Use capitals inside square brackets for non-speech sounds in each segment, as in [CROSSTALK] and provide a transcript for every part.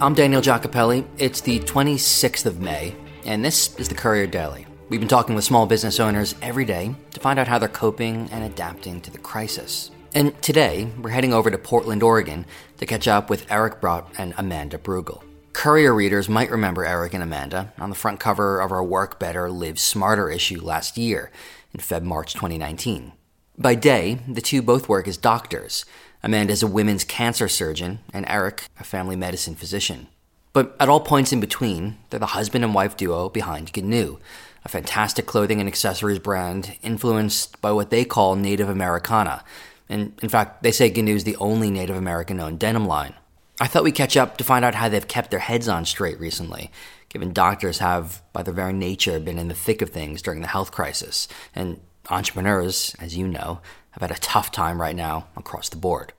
I'm Daniel Giacopelli. It's the 26th of May, and this is the Courier Daily. We've been talking with small business owners every day to find out how they're coping and adapting to the crisis. And today, we're heading over to Portland, Oregon to catch up with Eric Brodt and Amanda Bruegl. Courier readers might remember Eric and Amanda on the front cover of our Work Better, Live Smarter issue last year in Feb March 2019. By day, the two both work as doctors. Amanda is a women's cancer surgeon, and Eric, a family medicine physician. But at all points in between, they're the husband and wife duo behind Ginew, a fantastic clothing and accessories brand influenced by what they call Native Americana. And in fact, they say Ginew is the only Native American owned denim line. I thought we'd catch up to find out how they've kept their heads on straight recently, given doctors have, by their very nature, been in the thick of things during the health crisis, and entrepreneurs, as you know, have had a tough time right now across the board.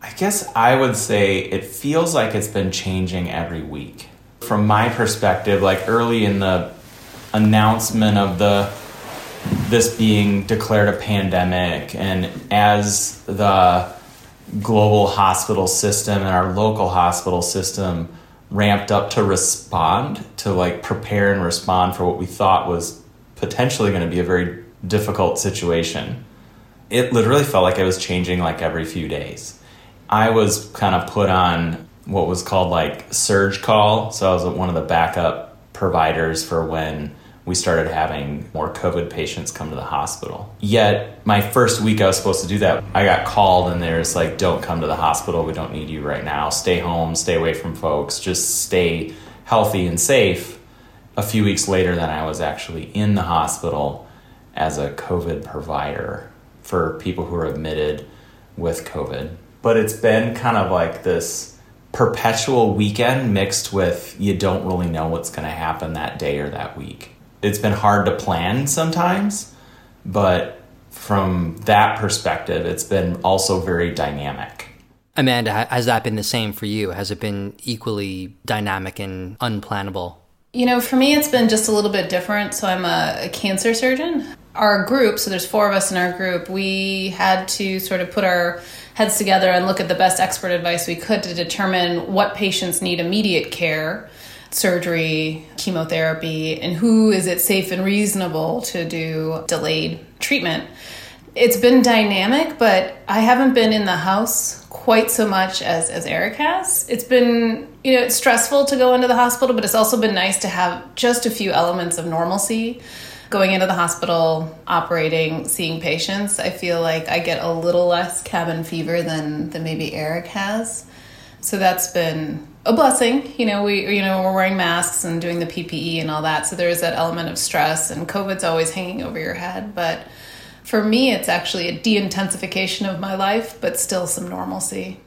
I guess I would say it feels like it's been changing every week. From my perspective, like early in the announcement of the this being declared a pandemic and as the global hospital system and our local hospital system ramped up to respond to like prepare and respond for what we thought was potentially going to be a very difficult situation it literally felt like it was changing like every few days i was kind of put on what was called like surge call so i was one of the backup providers for when we started having more COVID patients come to the hospital. Yet, my first week I was supposed to do that, I got called and there's like, don't come to the hospital. We don't need you right now. Stay home, stay away from folks, just stay healthy and safe. A few weeks later, then I was actually in the hospital as a COVID provider for people who are admitted with COVID. But it's been kind of like this perpetual weekend mixed with you don't really know what's going to happen that day or that week it's been hard to plan sometimes, but from that perspective, it's been also very dynamic. Amanda, has that been the same for you? Has it been equally dynamic and unplannable? You know, for me, it's been just a little bit different. So, I'm a, a, cancer surgeon. Our group, so there's four of us in our group, we had to sort of put our heads together and look at the best expert advice we could to determine what patients need immediate care surgery, chemotherapy, and who is it safe and reasonable to do delayed treatment. It's been dynamic, but I haven't been in the house quite so much as, as Eric has. It's been, you know, it's stressful to go into the hospital, but it's also been nice to have just a few elements of normalcy. Going into the hospital, operating, seeing patients, I feel like I get a little less cabin fever than, than maybe Eric has. So that's been a blessing. You know, we you know we're wearing masks and doing the PPE and all that, so there is that element of stress, and COVID's always hanging over your head. But for me, it's actually a de-intensification of my life, but still some normalcy.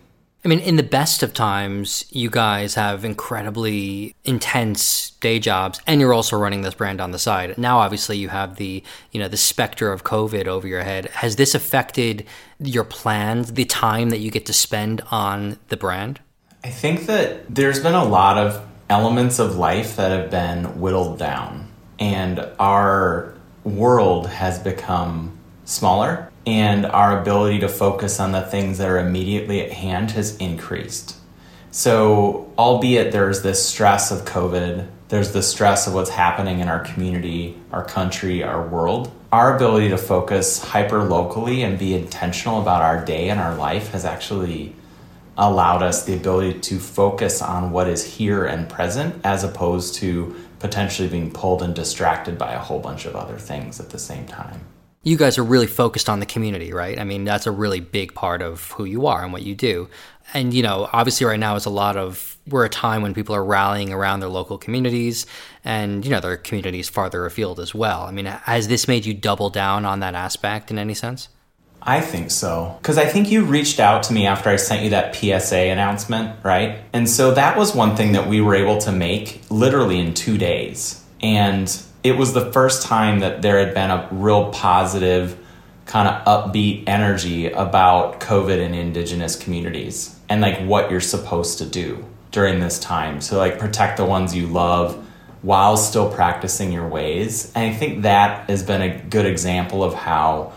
I mean, in the best of times, you guys have incredibly intense day jobs, and you're also running this brand on the side. Now, obviously, you have the you know the specter of COVID over your head. Has this affected your plans, the time that you get to spend on the brand? I think that there's been a lot of elements of life that have been whittled down, and our world has become smaller, and our ability to focus on the things that are immediately at hand has increased. So, albeit there's this stress of COVID, there's the stress of what's happening in our community, our country, our world. Our ability to focus hyper locally and be intentional about our day and our life has actually allowed us the ability to focus on what is here and present as opposed to potentially being pulled and distracted by a whole bunch of other things at the same time. You guys are really focused on the community, right? I mean, that's a really big part of who you are and what you do. And, you know, obviously, right now is a lot of, we're a time when people are rallying around their local communities and, you know, their communities farther afield as well. I mean, has this made you double down on that aspect in any sense? I think so. Because I think you reached out to me after I sent you that PSA announcement, right? And so that was one thing that we were able to make literally in two days. And it was the first time that there had been a real positive, kind of upbeat energy about COVID in indigenous communities and like what you're supposed to do during this time. to like, protect the ones you love while still practicing your ways. And I think that has been a good example of how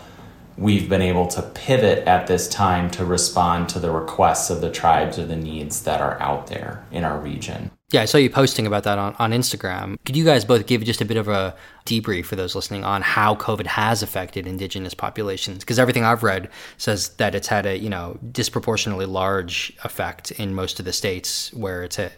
we've been able to pivot at this time to respond to the requests of the tribes or the needs that are out there in our region. Yeah, I saw you posting about that on, on Instagram. Could you guys both give just a bit of a debrief for those listening on how COVID has affected indigenous populations? Because everything I've read says that it's had a, you know, disproportionately large effect in most of the states where it's hit.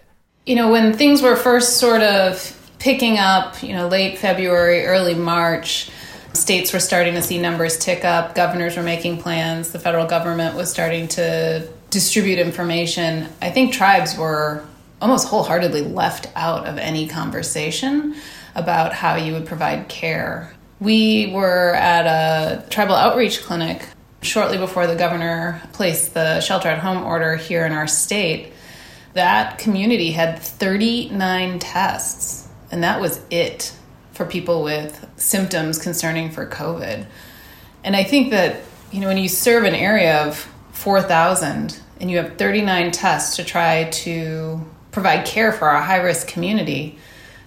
You know, when things were first sort of picking up, you know, late February, early March, states were starting to see numbers tick up, governors were making plans, the federal government was starting to distribute information. I think tribes were almost wholeheartedly left out of any conversation about how you would provide care. We were at a tribal outreach clinic shortly before the governor placed the shelter at home order here in our state. That community had 39 tests, and that was it for people with symptoms concerning for COVID. And I think that, you know, when you serve an area of 4,000 and you have 39 tests to try to provide care for our high risk community,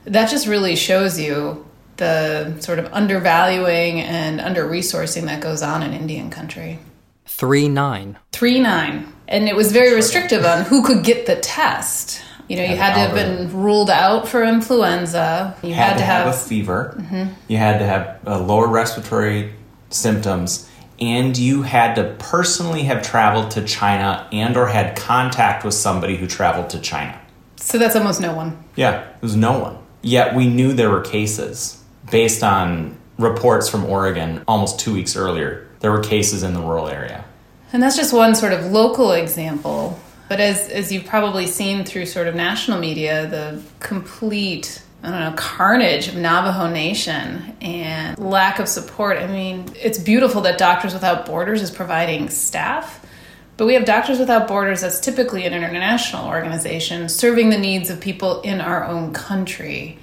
that just really shows you the sort of undervaluing and under resourcing that goes on in Indian country. Three nine. Three nine. And it was very restrictive on who could get the test. You know, you had to have been ruled out for influenza. You had, had to, have, have, a fever. Mm-hmm. You had to have uh, lower respiratory symptoms and you had to personally have traveled to China and or had contact with somebody who traveled to China. So that's almost no one. Yeah, it was no one. Yet we knew there were cases based on reports from Oregon almost two weeks earlier. There were cases in the rural area. And that's just one sort of local example. But as, as you've probably seen through sort of national media, the complete I don't know, carnage of Navajo Nation and lack of support. I mean, it's beautiful that Doctors Without Borders is providing staff but we have Doctors Without Borders that's typically an international organization serving the needs of people in our own country.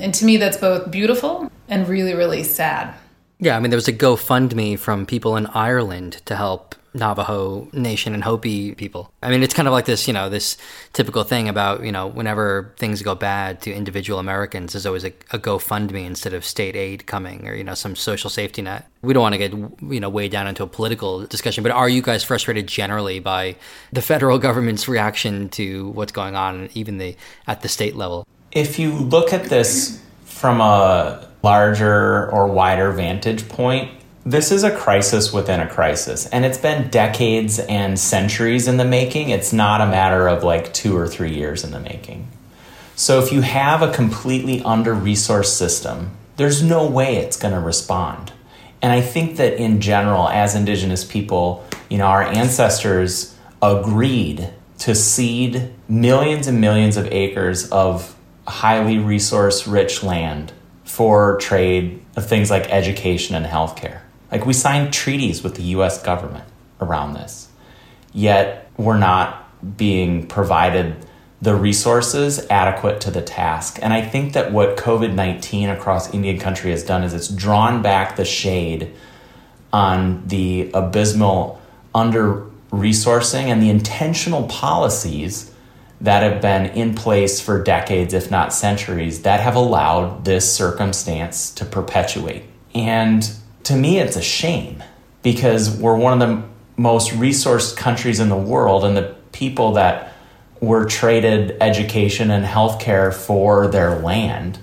And to me, that's both beautiful and really, really sad. Yeah, I mean, there was a GoFundMe from people in Ireland to help Navajo Nation and Hopi people. I mean, it's kind of like this, you know, this typical thing about, you know, whenever things go bad to individual Americans, there's always a, a GoFundMe instead of state aid coming or, you know, some social safety net. We don't want to get, you know, way down into a political discussion, but are you guys frustrated generally by the federal [LAUGHS] government's reaction to what's going on, even the at the state level? If you look at this from a larger or wider vantage point, this is a crisis within a crisis, and it's been decades and centuries in the making. It's not a matter of like two or three years in the making. So, if you have a completely under resourced system, there's no way it's going to respond. And I think that in general, as Indigenous people, you know, our ancestors agreed to cede millions and millions of acres of highly resource rich land for trade of things like education and healthcare. Like we signed treaties with the US government around this, yet we're not being provided the resources adequate to the task. And I think that what COVID 19 across Indian country has done is it's drawn back the shade on the abysmal under resourcing and the intentional policies that have been in place for decades, if not centuries, that have allowed this circumstance to perpetuate. And to me, it's a shame because we're one of the most resourced countries in the world, and the people that were traded education and healthcare for their land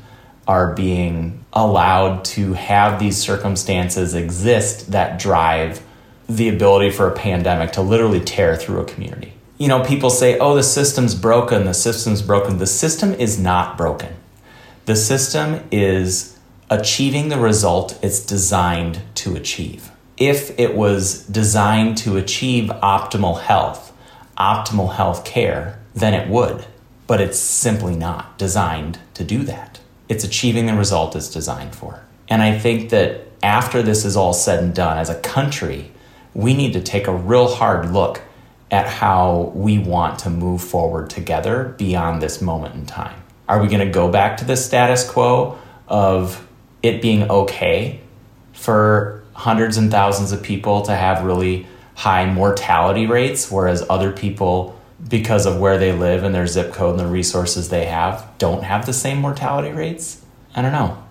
are being allowed to have these circumstances exist that drive the ability for a pandemic to literally tear through a community. You know, people say, oh, the system's broken, the system's broken. The system is not broken. The system is achieving the result it's designed to achieve. If it was designed to achieve optimal health, optimal health care, then it would. But it's simply not designed to do that. It's achieving the result it's designed for. And I think that after this is all said and done, as a country, we need to take a real hard look at how we want to move forward together beyond this moment in time. Are we going to go back to the status quo of it being okay for hundreds and thousands of people to have really high mortality rates, whereas other people, because of where they live and their zip code and the resources they have, don't have the same mortality rates? I don't know.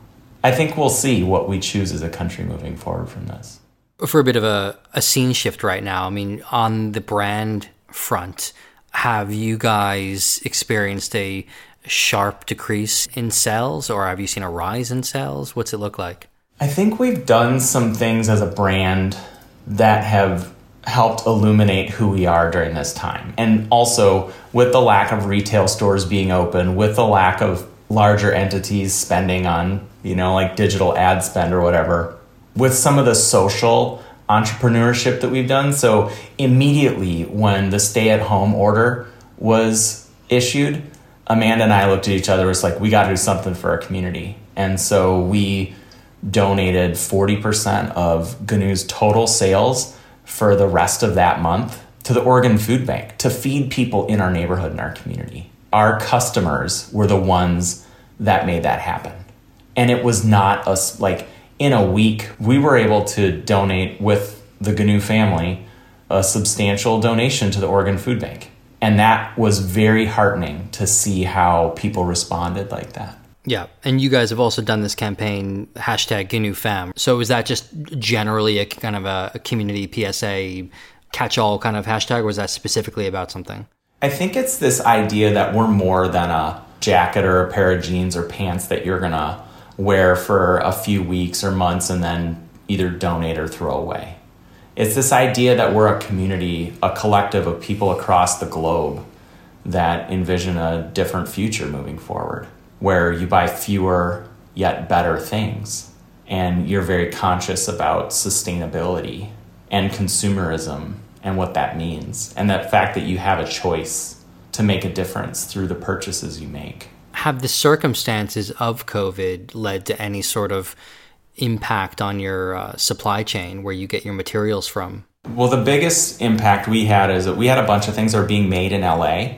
I think we'll see what we choose as a country moving forward from this. for a bit of a, a scene shift right now. I mean, on the brand front, have you guys experienced a sharp decrease in sales or have you seen a rise in sales? What's it look like? I think we've done some things as a brand that have helped illuminate who we are during this time. And also, with the lack of retail stores being open, with the lack of larger entities spending on, you know, like digital ad spend or whatever, with some of the social entrepreneurship that we've done. So, immediately when the stay at home order was issued, Amanda and I looked at each other, was like, we got to do something for our community. And so we donated 40% of Ginew's total sales for the rest of that month to the Oregon Food Bank to feed people in our neighborhood and our community. Our customers were the ones that made that happen. And it was not us, like, in a week, we were able to donate with the Ginew family a substantial donation to the Oregon Food Bank. And that was very heartening to see how people responded like that. Yeah, and you guys have also done this campaign hashtag Ginew Fam. So is that just generally a kind of a, a community PSA catch-all kind of hashtag, or is that specifically about something? I think it's this idea that we're more than a jacket or a pair of jeans or pants that you're gonna wear for a few weeks or months and then either donate or throw away. It's this idea that we're a community, a collective of people across the globe that envision a different future moving forward where you buy fewer yet better things and you're very conscious about sustainability and consumerism and what that means and that fact that you have a choice to make a difference through the purchases you make. Have the circumstances of COVID led to any sort of impact on your uh, supply chain where you get your materials from? Well, the biggest impact we had is that we had a bunch of things that are being made in LA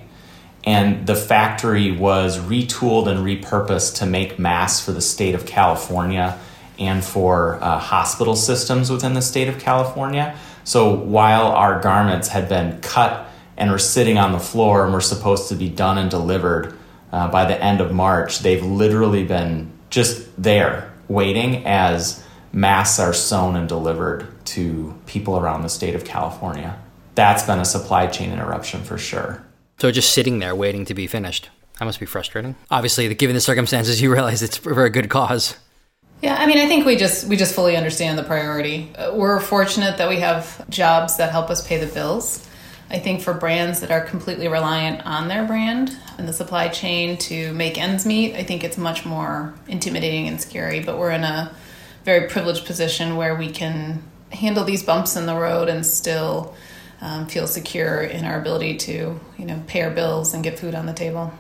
and the factory was retooled and repurposed to make masks for the state of California and for uh, hospital systems within the state of California. So while our garments had been cut and were sitting on the floor and were supposed to be done and delivered uh, by the end of March, they've literally been just there waiting as masks are sewn and delivered to people around the state of California. That's been a supply chain interruption for sure. So just sitting there waiting to be finished. That must be frustrating. Obviously, given the circumstances, [LAUGHS] you realize it's for a good cause. Yeah, I mean, I think we just we just fully understand the priority. Uh, we're fortunate that we have jobs that help us pay the bills. I think for brands that are completely reliant on their brand and the supply chain to make ends meet, I think it's much more intimidating and scary. But we're in a very privileged position where we can handle these bumps in the road and still um, feel secure in our ability to, you know, pay our bills and get food on the table.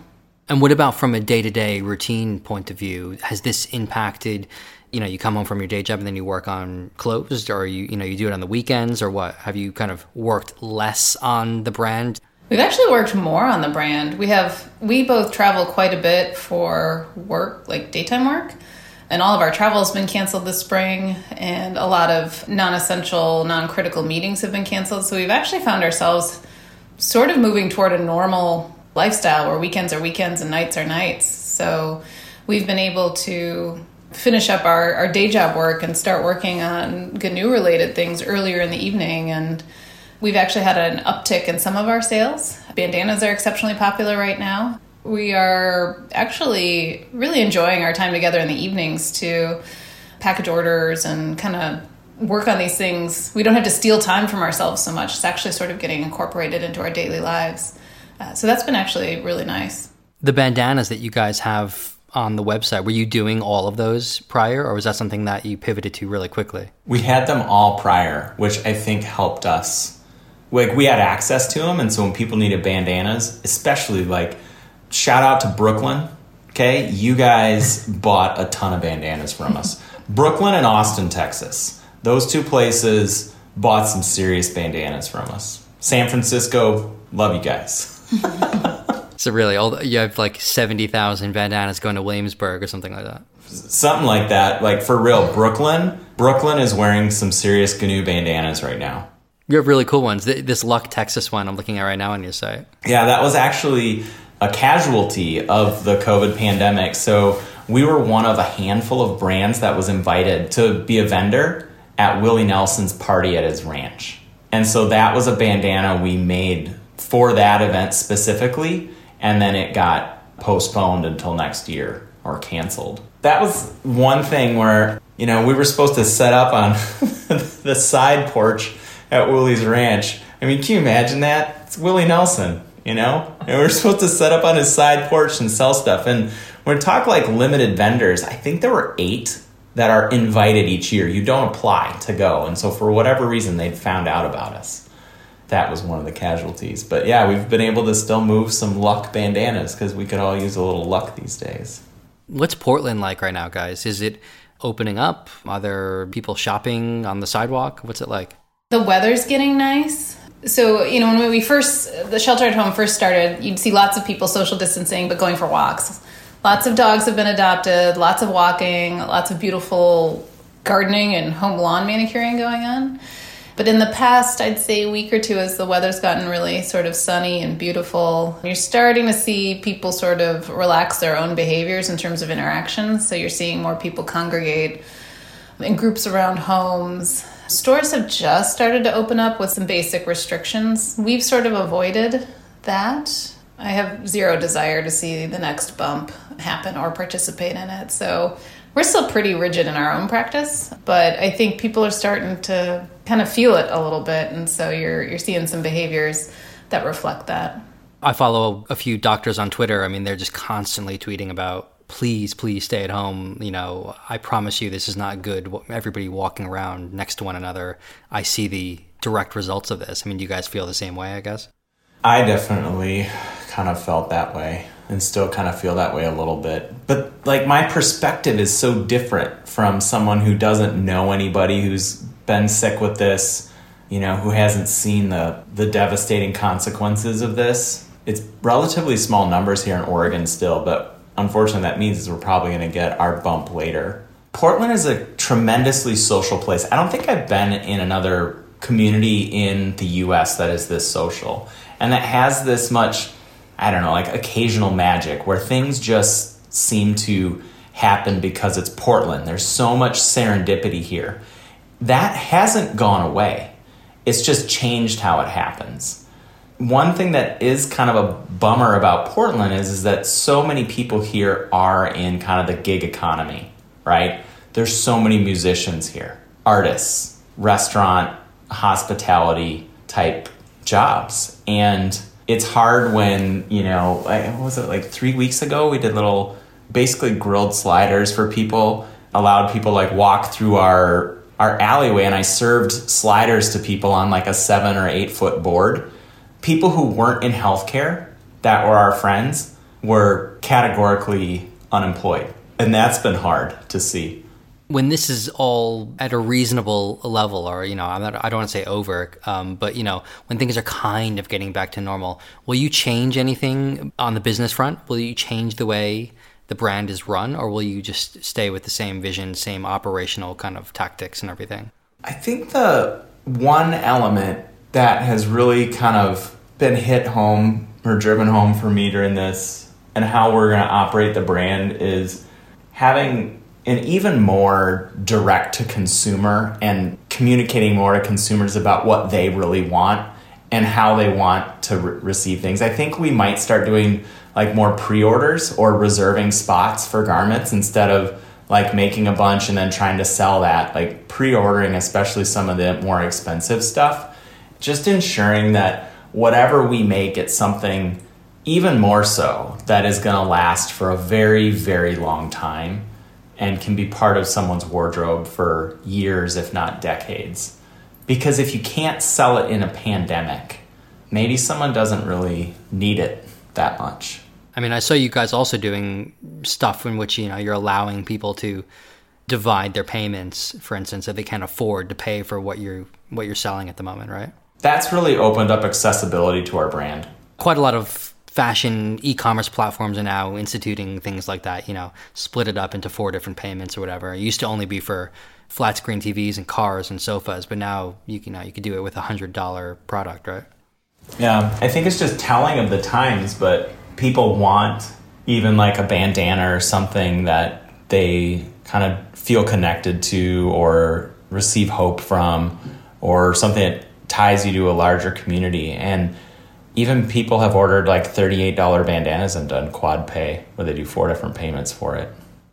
And what about from a day to day routine point of view? Has this impacted? You know, you come home from your day job and then you work on clothes, or you you know you do it on the weekends, or what? Have you kind of worked less on the brand? We've actually worked more on the brand. We have we both travel quite a bit for work, like daytime work and all of our travel has been canceled this spring and a lot of non-essential non-critical meetings have been canceled so we've actually found ourselves sort of moving toward a normal lifestyle where weekends are weekends and nights are nights so we've been able to finish up our, our day job work and start working on Ginew related things earlier in the evening and we've actually had an uptick in some of our sales bandanas are exceptionally popular right now we are actually really enjoying our time together in the evenings to package orders and kind of work on these things. We don't have to steal time from ourselves so much. It's actually sort of getting incorporated into our daily lives. Uh, so that's been actually really nice. The bandanas that you guys have on the website, were you doing all of those prior, or was that something that you pivoted to really quickly? We had them all prior, which I think helped us. Like we had access to them, and so when people needed bandanas, especially like shout out to Brooklyn. Okay, you guys [LAUGHS] bought a ton of bandanas from us. Brooklyn and Austin, Texas. Those two places bought some serious bandanas from us. San Francisco, love you guys. [LAUGHS] so really, all the, you have like seventy thousand bandanas going to Williamsburg or something like that. Something like that. Like for real, Brooklyn. Brooklyn is wearing some serious Ginew bandanas right now. You have really cool ones. This Luck Texas one I'm looking at right now on your site. Yeah, that was actually a casualty of the COVID pandemic. So we were one of a handful of brands that was invited to be a vendor at Willie Nelson's party at his ranch. And so that was a bandana we made for that event specifically, and then it got postponed until next year or canceled. That was one thing where, you know, we were supposed to set up on [LAUGHS] the side porch at Willie's ranch. I mean, can you imagine that? It's Willie Nelson, you know? And we are [LAUGHS] supposed to set up on his side porch and sell stuff. And when we talk like limited vendors, I think there were eight that are invited each year. You don't apply to go. And so for whatever reason, they'd found out about us. That was one of the casualties. But yeah, we've been able to still move some luck bandanas because we could all use a little luck these days. What's Portland like right now, guys? Is it opening up? Are there people shopping on the sidewalk? What's it like? The weather's getting nice. So, you know, when we first, the shelter at home first started, you'd see lots of people social distancing, but going for walks. Lots of dogs have been adopted, lots of walking, lots of beautiful gardening and home lawn manicuring going on. But in the past, I'd say a week or two, as the weather's gotten really sort of sunny and beautiful, you're starting to see people sort of relax their own behaviors in terms of interactions. So you're seeing more people congregate in groups around homes. Stores have just started to open up with some basic restrictions. We've sort of avoided that. I have zero desire to see the next bump happen or participate in it. So we're still pretty rigid in our own practice, but I think people are starting to kind of feel it a little bit, and so you're you're seeing some behaviors that reflect that. I follow a few doctors on Twitter. I mean, they're just constantly tweeting about please, please stay at home. You know, I promise you this is not good. Everybody walking around next to one another. I see the direct results of this. I mean, do you guys feel the same way, I guess? I definitely kind of felt that way and still kind of feel that way a little bit. But like my perspective is so different from someone who doesn't know anybody who's been sick with this, you know, who hasn't seen the the devastating consequences of this. It's relatively small numbers here in Oregon still, but unfortunately that means we're probably going to get our bump later. Portland is a tremendously social place. I don't think I've been in another community in the US that is this social and that has this much I don't know, like occasional magic where things just seem to happen because it's Portland. There's so much serendipity here. That hasn't gone away. It's just changed how it happens. One thing that is kind of a bummer about Portland is, is that so many people here are in kind of the gig economy, right? There's so many musicians here, artists, restaurant, hospitality type jobs. And it's hard when you know what was it like three weeks ago we did little basically grilled sliders for people allowed people like walk through our our alleyway and i served sliders to people on like a seven or eight foot board. People who weren't in healthcare that were our friends were categorically unemployed and that's been hard to see when this is all at a reasonable level, or you know, not, I don't want to say over, um, but you know, when things are kind of getting back to normal, will you change anything on the business front? Will you change the way the brand is run, or will you just stay with the same vision, same operational kind of tactics and everything? I think the one element that has really kind of been hit home or driven home for me during this, and how we're going to operate the brand is having and even more direct to consumer and communicating more to consumers about what they really want and how they want to re- receive things. I think we might start doing like more pre-orders or reserving spots for garments instead of like making a bunch and then trying to sell that like pre-ordering especially some of the more expensive stuff just ensuring that whatever we make it's something even more so that is going to last for a very very long time and can be part of someone's wardrobe for years, if not decades. Because if you can't sell it in a pandemic, maybe someone doesn't really need it that much. I mean, I saw you guys also doing stuff in which you know you're allowing people to divide their payments, for instance, if they can't afford to pay for what you're what you're selling at the moment, right? That's really opened up accessibility to our brand. Quite a lot of fashion e-commerce platforms are now instituting things like that. You know, split it up into four different payments or whatever. It used to only be for flat screen TVs and cars and sofas, but now you can now you could do it with a hundred dollar product, right? Yeah, I think it's just telling of the times, but people want even like a bandana or something that they kind of feel connected to or receive hope from or something that ties you to a larger community. And even people have ordered like $38 bandanas and done QuadPay where they do four different payments for it.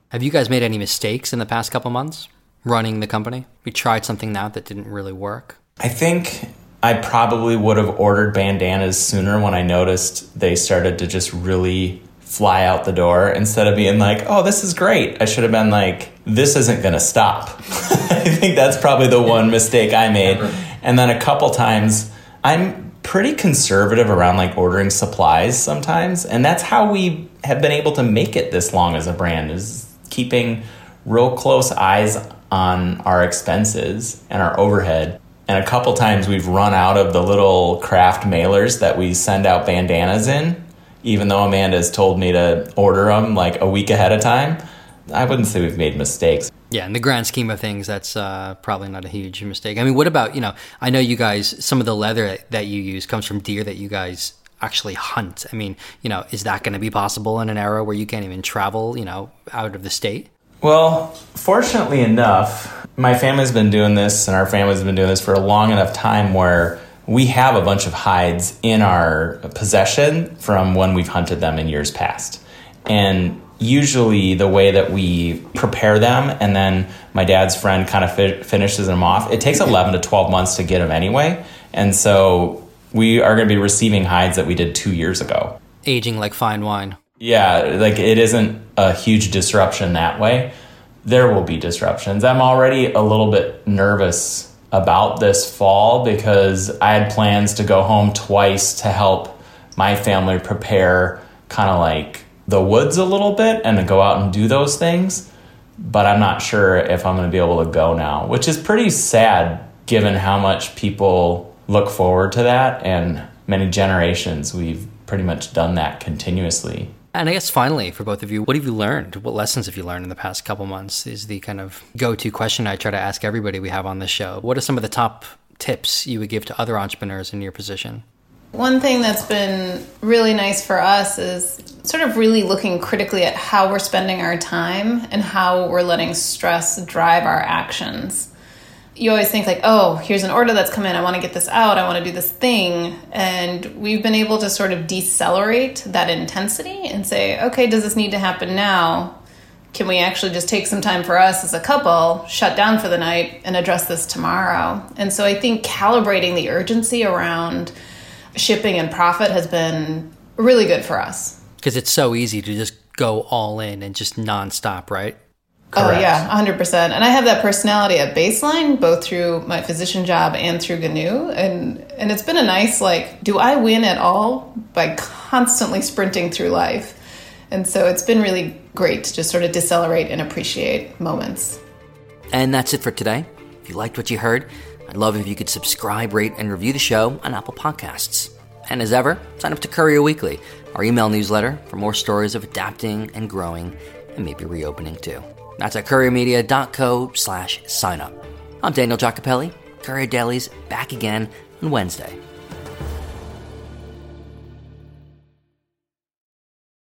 Have you guys made any mistakes in the past couple months running the company? We tried something out that didn't really work. I think I probably would have ordered bandanas sooner when I noticed they started to just really fly out the door instead of being like, oh, this is great. I should have been like, this isn't going to stop. [LAUGHS] I think that's probably the one mistake I made. And then a couple times, I'm pretty conservative around like ordering supplies sometimes. And that's how we have been able to make it this long as a brand is keeping real close eyes on our expenses and our overhead. And a couple times we've run out of the little craft mailers that we send out bandanas in even though Amanda's told me to order them like a week ahead of time, I wouldn't say we've made mistakes. Yeah, in the grand scheme of things, that's uh, probably not a huge mistake. I mean, what about, you know, I know you guys, some of the leather that you use comes from deer that you guys actually hunt. I mean, you know, is that going to be possible in an era where you can't even travel, you know, out of the state? Well, fortunately enough, my family's been doing this and our family's been doing this for a long enough time where we have a bunch of hides in our possession from when we've hunted them in years past. And usually the way that we prepare them and then my dad's friend kind of fi- finishes them off, it takes 11 to 12 months to get them anyway. And so we are going to be receiving hides that we did two years ago. Aging like fine wine. Yeah, like it isn't a huge disruption that way. There will be disruptions. I'm already a little bit nervous about this fall because I had plans to go home twice to help my family prepare kind of like the woods a little bit and to go out and do those things. But I'm not sure if I'm going to be able to go now, which is pretty sad given how much people look forward to that and many generations we've pretty much done that continuously. And I guess finally, for both of you, what have you learned? What lessons have you learned in the past couple months? Is the kind of go to question I try to ask everybody we have on this show. What are some of the top tips you would give to other entrepreneurs in your position? One thing that's been really nice for us is sort of really looking critically at how we're spending our time and how we're letting stress drive our actions. You always think like oh here's an order that's come in. I want to get this out. I want to do this thing. And we've been able to sort of decelerate that intensity and say okay does this need to happen now? Can we actually just take some time for us as a couple shut down for the night and address this tomorrow? And so i think calibrating the urgency around shipping and profit has been really good for us because it's so easy to just go all in and just nonstop right Correct. Oh yeah, 100%. And I have that personality at baseline both through my physician job and through Ginew and and it's been a nice like do I win at all by constantly sprinting through life. And so it's been really great to just sort of decelerate and appreciate moments. And that's it for today. If you liked what you heard, I'd love if you could subscribe, rate, and review the show on Apple Podcasts. And as ever, sign up to Courier Weekly, our email newsletter, for more stories of adapting and growing and maybe reopening too. That's at couriermedia.co slash sign up. I'm Daniel Giacopelli. Courier Daily's back again on Wednesday.